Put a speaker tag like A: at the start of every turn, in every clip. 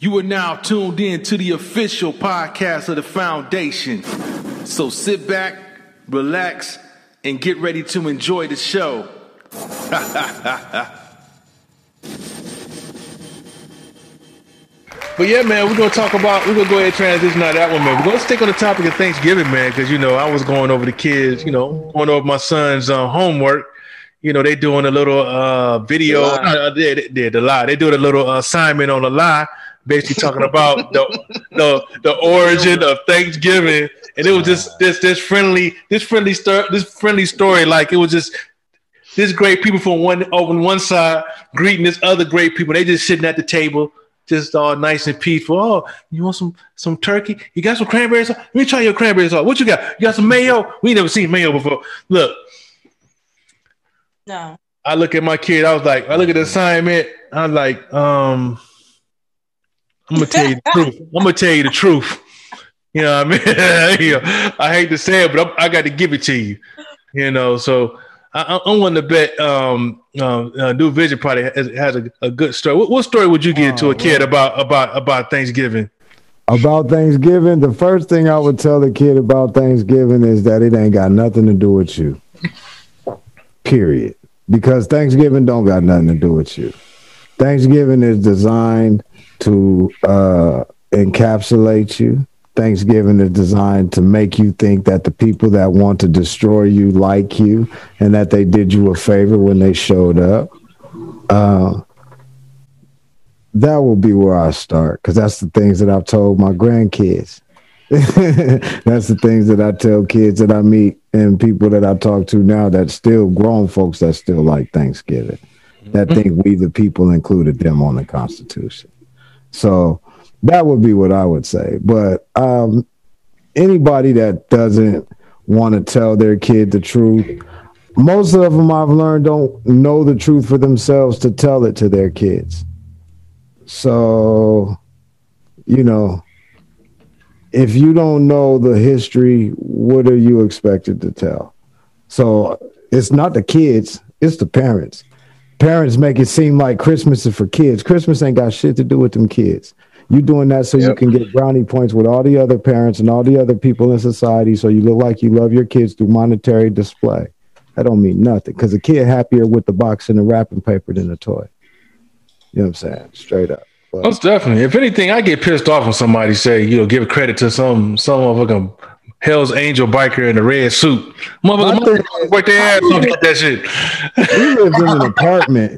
A: You are now tuned in to the official podcast of the foundation. So sit back, relax, and get ready to enjoy the show.
B: But yeah, man, we're gonna talk about. We're gonna go ahead and transition out of that one, man. We're gonna stick on the topic of Thanksgiving, man, because you know I was going over the kids, you know, going over my son's uh, homework. You know, they doing a little uh, video.
C: The lie.
B: Uh, they, they, they- the lie. They doing a little assignment on the lie, basically talking about the, the the origin of Thanksgiving, and it was just this this friendly this friendly story this friendly story. Like it was just this great people from one on one side greeting this other great people. They just sitting at the table, just all nice and peaceful. Oh, you want some some turkey? You got some cranberry sauce? Let me try your cranberry sauce. What you got? You got some mayo? We never seen mayo before. Look,
D: No.
B: I look at my kid. I was like, I look at the assignment. I'm like, um, I'm gonna tell you the truth. I'm gonna tell you the truth. You know what I mean? Know, I hate to say it, but I'm, I got to give it to you. You know, so I, I'm willing to bet um, um, uh, New Vision probably has, has a, a good story. What, what story would you give to a kid about about about Thanksgiving?
C: About Thanksgiving, the first thing I would tell the kid about Thanksgiving is that it ain't got nothing to do with you. Period. Because Thanksgiving don't got nothing to do with you. Thanksgiving is designed to uh, encapsulate you. Thanksgiving is designed to make you think that the people that want to destroy you like you and that they did you a favor when they showed up. Uh, that will be where I start because that's the things that I've told my grandkids. that's the things that I tell kids that I meet and people that I talk to now that still grown folks that still like Thanksgiving, that think we the people included them on the Constitution. So that would be what I would say. But um, anybody that doesn't want to tell their kid the truth, most of them I've learned don't know the truth for themselves to tell it to their kids. So, you know, if you don't know the history, what are you expected to tell? So it's not the kids, it's the parents. Parents make it seem like Christmas is for kids. Christmas ain't got shit to do with them kids. You doing that so you can get brownie points with all the other parents and all the other people in society so you look like you love your kids through monetary display. That don't mean nothing because a kid happier with the box and the wrapping paper than a toy. You know what I'm saying? Straight up. But-
B: Most definitely. If anything, I get pissed off when somebody say, you know, give credit to some some motherfucking Hell's Angel biker in a red suit. Motherfucker,
C: My thing
B: work their ass off get that shit.
C: we lived in an apartment.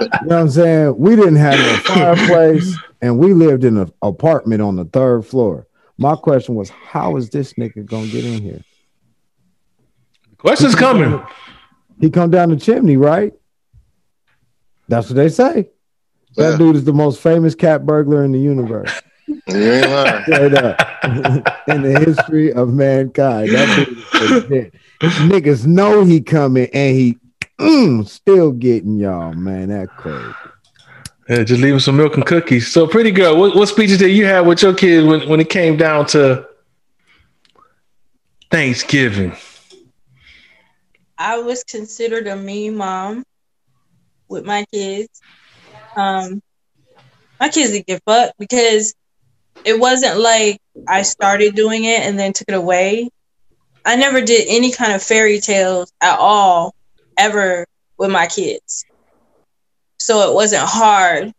C: You know what I'm saying? We didn't have a fireplace, and we lived in an apartment on the third floor. My question was, how is this nigga gonna get in here?
B: Questions coming.
C: He come down the chimney, right? That's what they say. That
E: Yeah.
C: dude is the most famous cat burglar in the universe.
E: You ain't lying.
C: Straight up. in the history of mankind. That dude. Niggas know he coming and he mm, still getting y'all, man. That crazy.
B: Yeah, just leave him some milk and cookies. So, pretty girl, what, what speeches did you have with your kids when, when it came down to Thanksgiving?
D: I was considered a mean mom with my kids. Um, my kids didn't give up because it wasn't like I started doing it and then took it away. I never did any kind of fairy tales at all ever with my kids. So it wasn't hard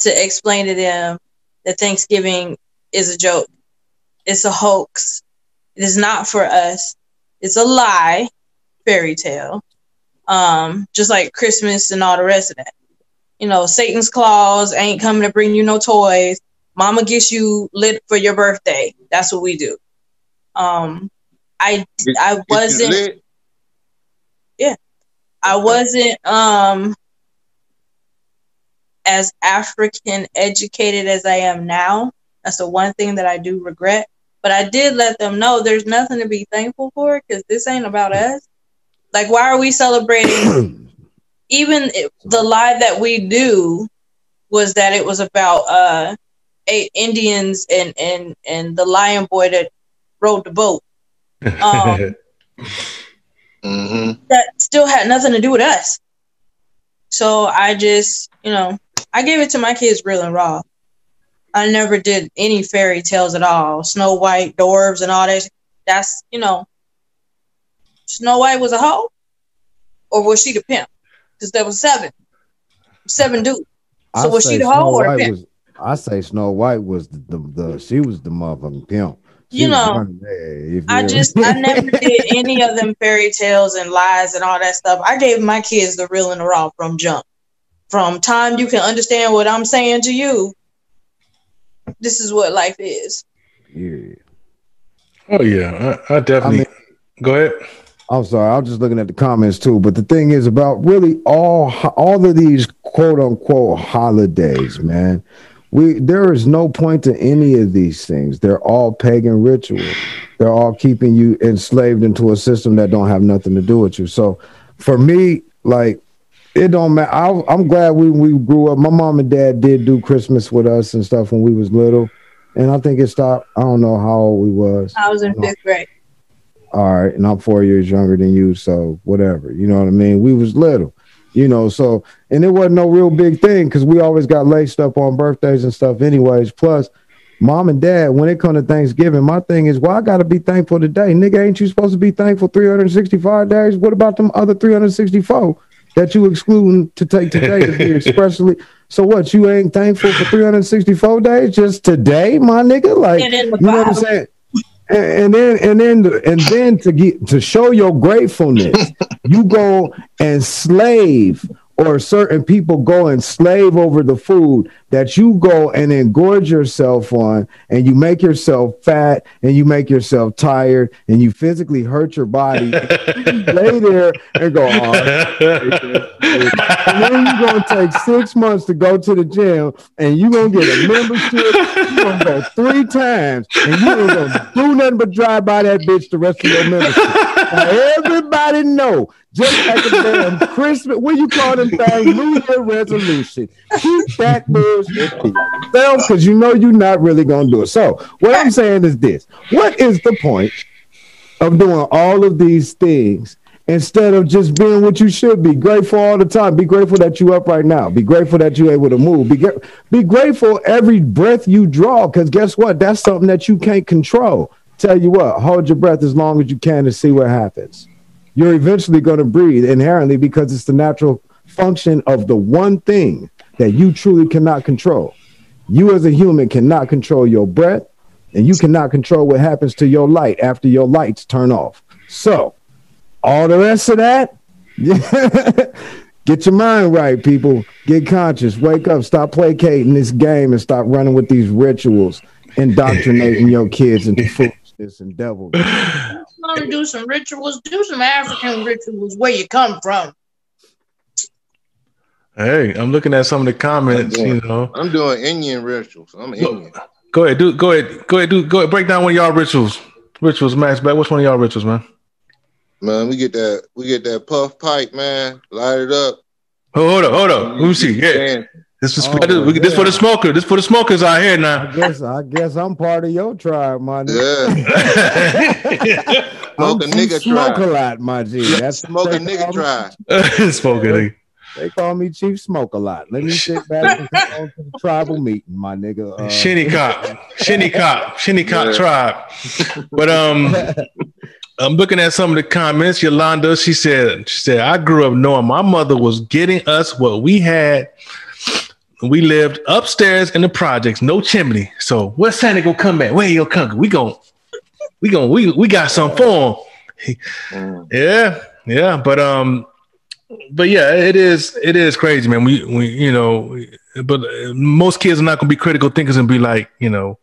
D: to explain to them that Thanksgiving is a joke. It's a hoax. It is not for us. It's a lie fairy tale. Um, just like Christmas and all the rest of that. You know, Satan's claws ain't coming to bring you no toys. Mama gets you lit for your birthday. That's what we do. Um, I
E: Get-
D: I wasn't
E: Yeah,
D: I wasn't um as African educated as I am now. That's the one thing that I do regret. But I did let them know there's nothing to be thankful for because this ain't about us. Like, why are we celebrating? Even if the lie that we do was that it was about uh eight Indians and and and the lion boy that rode the boat. Um,
E: hmm
D: that still had nothing to do with us. So I just, you know, I gave it to my kids real and raw. I never did any fairy tales at all. Snow White, dwarves, and all that. That's you know, Snow White was a hoe, or was she the pimp? Because there was seven, seven dudes. So
C: I
D: was she
C: say
D: the
C: Snow
D: hoe or the
C: White
D: pimp?
C: was- I say Snow White was the, the, the she was the motherfucking pimp. She
D: You know,
C: there, if
D: I
C: you-
D: just I never did any of them fairy tales and lies and all that stuff. I gave my kids the real and the raw from jump. From time you can understand what I'm saying to you. This is what life is.
C: Yeah.
B: Oh yeah, I, I definitely.
C: I mean-
B: Go ahead.
C: I'm sorry, I was just looking at the comments too. But the thing is about really all all of these quote unquote holidays, man. We there is no point to any of these things. They're all pagan rituals. They're all keeping you enslaved into a system that don't have nothing to do with you. So for me, like it don't matter. I, I'm glad we we grew up. My mom and dad did do Christmas with us and stuff when we was little, and I think it stopped. I don't know how old we was.
D: I was in fifth grade.
C: all right, and I'm four years younger than you, so whatever. You know what I mean? We was little, you know, so and it wasn't no real big thing because we always got laced up on birthdays and stuff, anyways. Plus, mom and dad, when it come to Thanksgiving, my thing is, well, I gotta be thankful today. Nigga, ain't you supposed to be thankful 365 days? What about them other 364 that you excluding to take today to be expressly? So what? You ain't thankful for 364 days just today, my nigga? Like,
D: And in the
C: you know what I'm saying? And, and then and then and then to get to show your gratefulness, you go and slave or certain people go and slave over the food that you go and engorge yourself on and you make yourself fat and you make yourself tired and you physically hurt your body lay there and go oh, and then you're gonna take six months to go to the gym and you're gonna get a membership. You're gonna go three times and you gonna do nothing but drive by that bitch the rest of your membership. Now, everybody know, just like a damn Christmas, what you call them things, New Year resolution. Keep that bullshit yourself because you know you're not really gonna do it. So what I'm saying is this: what is the point of doing all of these things instead of just being what you should be? Grateful all the time. Be grateful that you're up right now. Be grateful that you're able to move. Be, be grateful every breath you draw because guess what? That's something that you can't control. Tell you what hold your breath as long as you can to see what happens you're eventually going to breathe inherently because it's the natural function of the one thing that you truly cannot control you as a human cannot control your breath and you cannot control what happens to your light after your lights turn off. So, all the rest of that, get your mind right, people. Get conscious. Wake up. Stop placating this game and stop running with these rituals, indoctrinating your kids into foolishness and devil.
D: Want to do some rituals? Do some African rituals. Where you come from?
B: Hey, I'm looking at some of the comments. You know,
E: I'm doing Indian rituals. I'm Indian.
B: go ahead, do go ahead, go ahead, do go ahead, break down one of y'all rituals. Rituals, Max. Back. What's one of y'all rituals, man?
E: Man, we get that we get that puff pipe, man. Light it up.
B: Oh, hold up, hold up. Let me see. Yeah,
E: Man,
B: this is
C: Oh,
B: this, we- this for the smoker. This for the smokers out here now.
C: I guess I guess I'm part of your tribe, my nigga.
E: yeah. Smoke a nigga
C: smoke a lot, my G. That's
E: Smoke a
C: they
E: nigga
C: call me-
E: tribe.
B: Smoker.
C: They call me Chief Smoke a lot. Let me sit back and come on to the tribal meeting, my nigga. Uh,
B: Shinny cop, shinny cop, shinny cop
E: Yeah.
B: tribe. But um, I'm looking at some of the comments. Yolanda, she said, she said, I grew up knowing my mother was getting us what we had. We lived upstairs in the projects, no chimney. So where's Santa gonna come back? Where gonna come? We gon' we gon' we we got some for him.
E: Mm.
B: Yeah, yeah, but um, but yeah, it is it is crazy, man. We we you know, but most kids are not gonna be critical thinkers and be like, you know,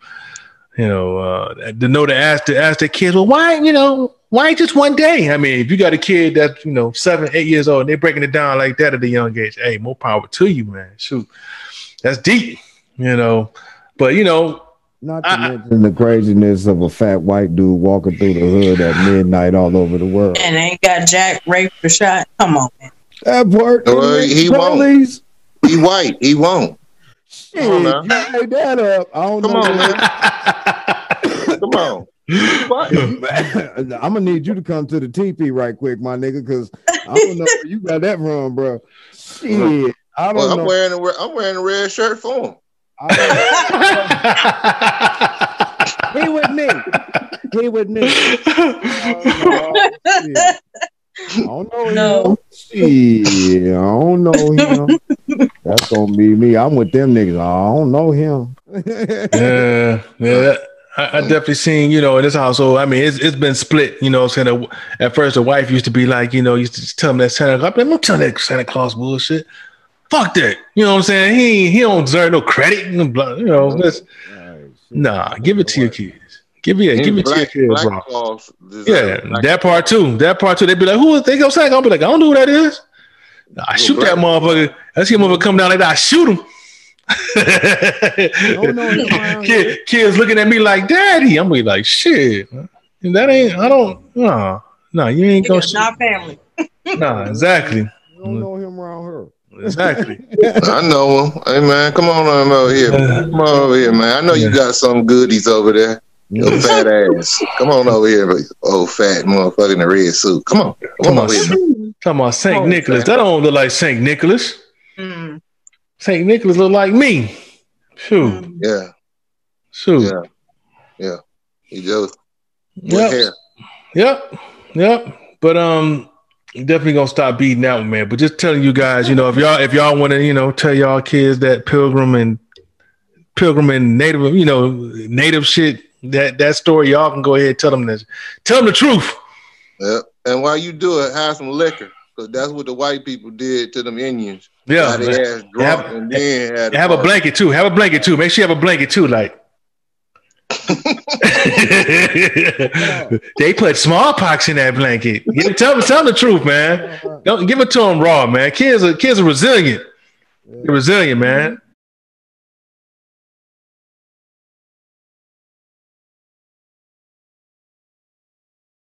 B: you know, uh, to know to ask to ask their kids, well, why you know, why just one day? I mean, if you got a kid that's you know seven, eight years old, and they're breaking it down like that at a young age, hey, more power to you, man. Shoot, that's deep, you know. But you know,
C: Not to
B: I- I-
C: mention the craziness of a fat white dude walking through the hood at midnight all over the world.
D: And ain't got Jack raped or shot. Come on, man.
C: That worked.
E: Well, he won't.
C: Police.
E: He white. He won't.
C: Shit,
E: Come on,
C: you made that up. I don't
E: Come
C: know.
E: on, man. Come on.
C: I'm gonna need you to come to the TP right quick, my nigga, because I don't know where you got that from, bro. Shit, I don't
E: Well, I'm
C: know.
E: wearing a re- I'm wearing a red shirt for him.
C: he with me. He with me. Oh, shit. I don't know
D: No.
C: him. Shit, I don't know him. That's gonna be me. I'm with them niggas. I don't know him.
B: yeah, yeah. I, I definitely seen, you know, in this household. I mean, it's it's been split. You know, saying at first the wife used to be like, you know, used to tell him that Santa Claus. I'm not telling that Santa Claus bullshit. Fuck that. You know what I'm saying? He he don't deserve no credit. You know, let's, nah, give it to your kids. Give it, give it to your kids, bro.
E: Claus
B: Yeah,
E: Black
B: that part too. That part too. They'd be like, "Who is they go say?" I'll be like, "I don't know who that is." I shoot that motherfucker. I see a motherfucker come down like that. I shoot him.
C: Don't know him around here.
B: Kid, kids looking at me like, "Daddy," I'm be like, "Shit, that ain't. I don't. No, no, you ain't gonna.
D: Niggas
B: Shoot.
D: not family.
B: Nah, exactly, You
C: Don't know him around her.
B: exactly.
E: I know him. Hey man, come on on over here. Come on over here, man. I know you got some goodies over there. Your fat ass. Come on over here, old fat motherfucker in the red suit. Come on. Come,
B: Come
E: on
B: on.
E: over here. man.
B: Talking about Saint
E: Oh,
B: Nicholas.
E: okay.
B: That don't look like Saint Nicholas.
D: Mm.
B: Saint Nicholas look like me. Shoot.
E: Yeah,
B: shoot.
E: yeah, yeah. He with
B: Yep.
E: hair.
B: Yep, yep. But um, definitely gonna stop beating that one, man. But just telling you guys, you know, if y'all if y'all want to, you know, tell y'all kids that pilgrim and pilgrim and native, you know, native shit. That that story, y'all can go ahead and tell them this. Tell them the truth.
E: Yeah. And while you do it, have some liquor. Because that's what the white people did to them Indians.
B: Yeah,
E: Got their drunk
B: Have-
E: and then had
B: have a blanket too. Have a blanket too. Make sure you have a blanket too. Like they put smallpox in that blanket. Give, tell them, tell them the truth, man. Don't give it to them raw, man. Kids are kids are resilient. They're resilient, man.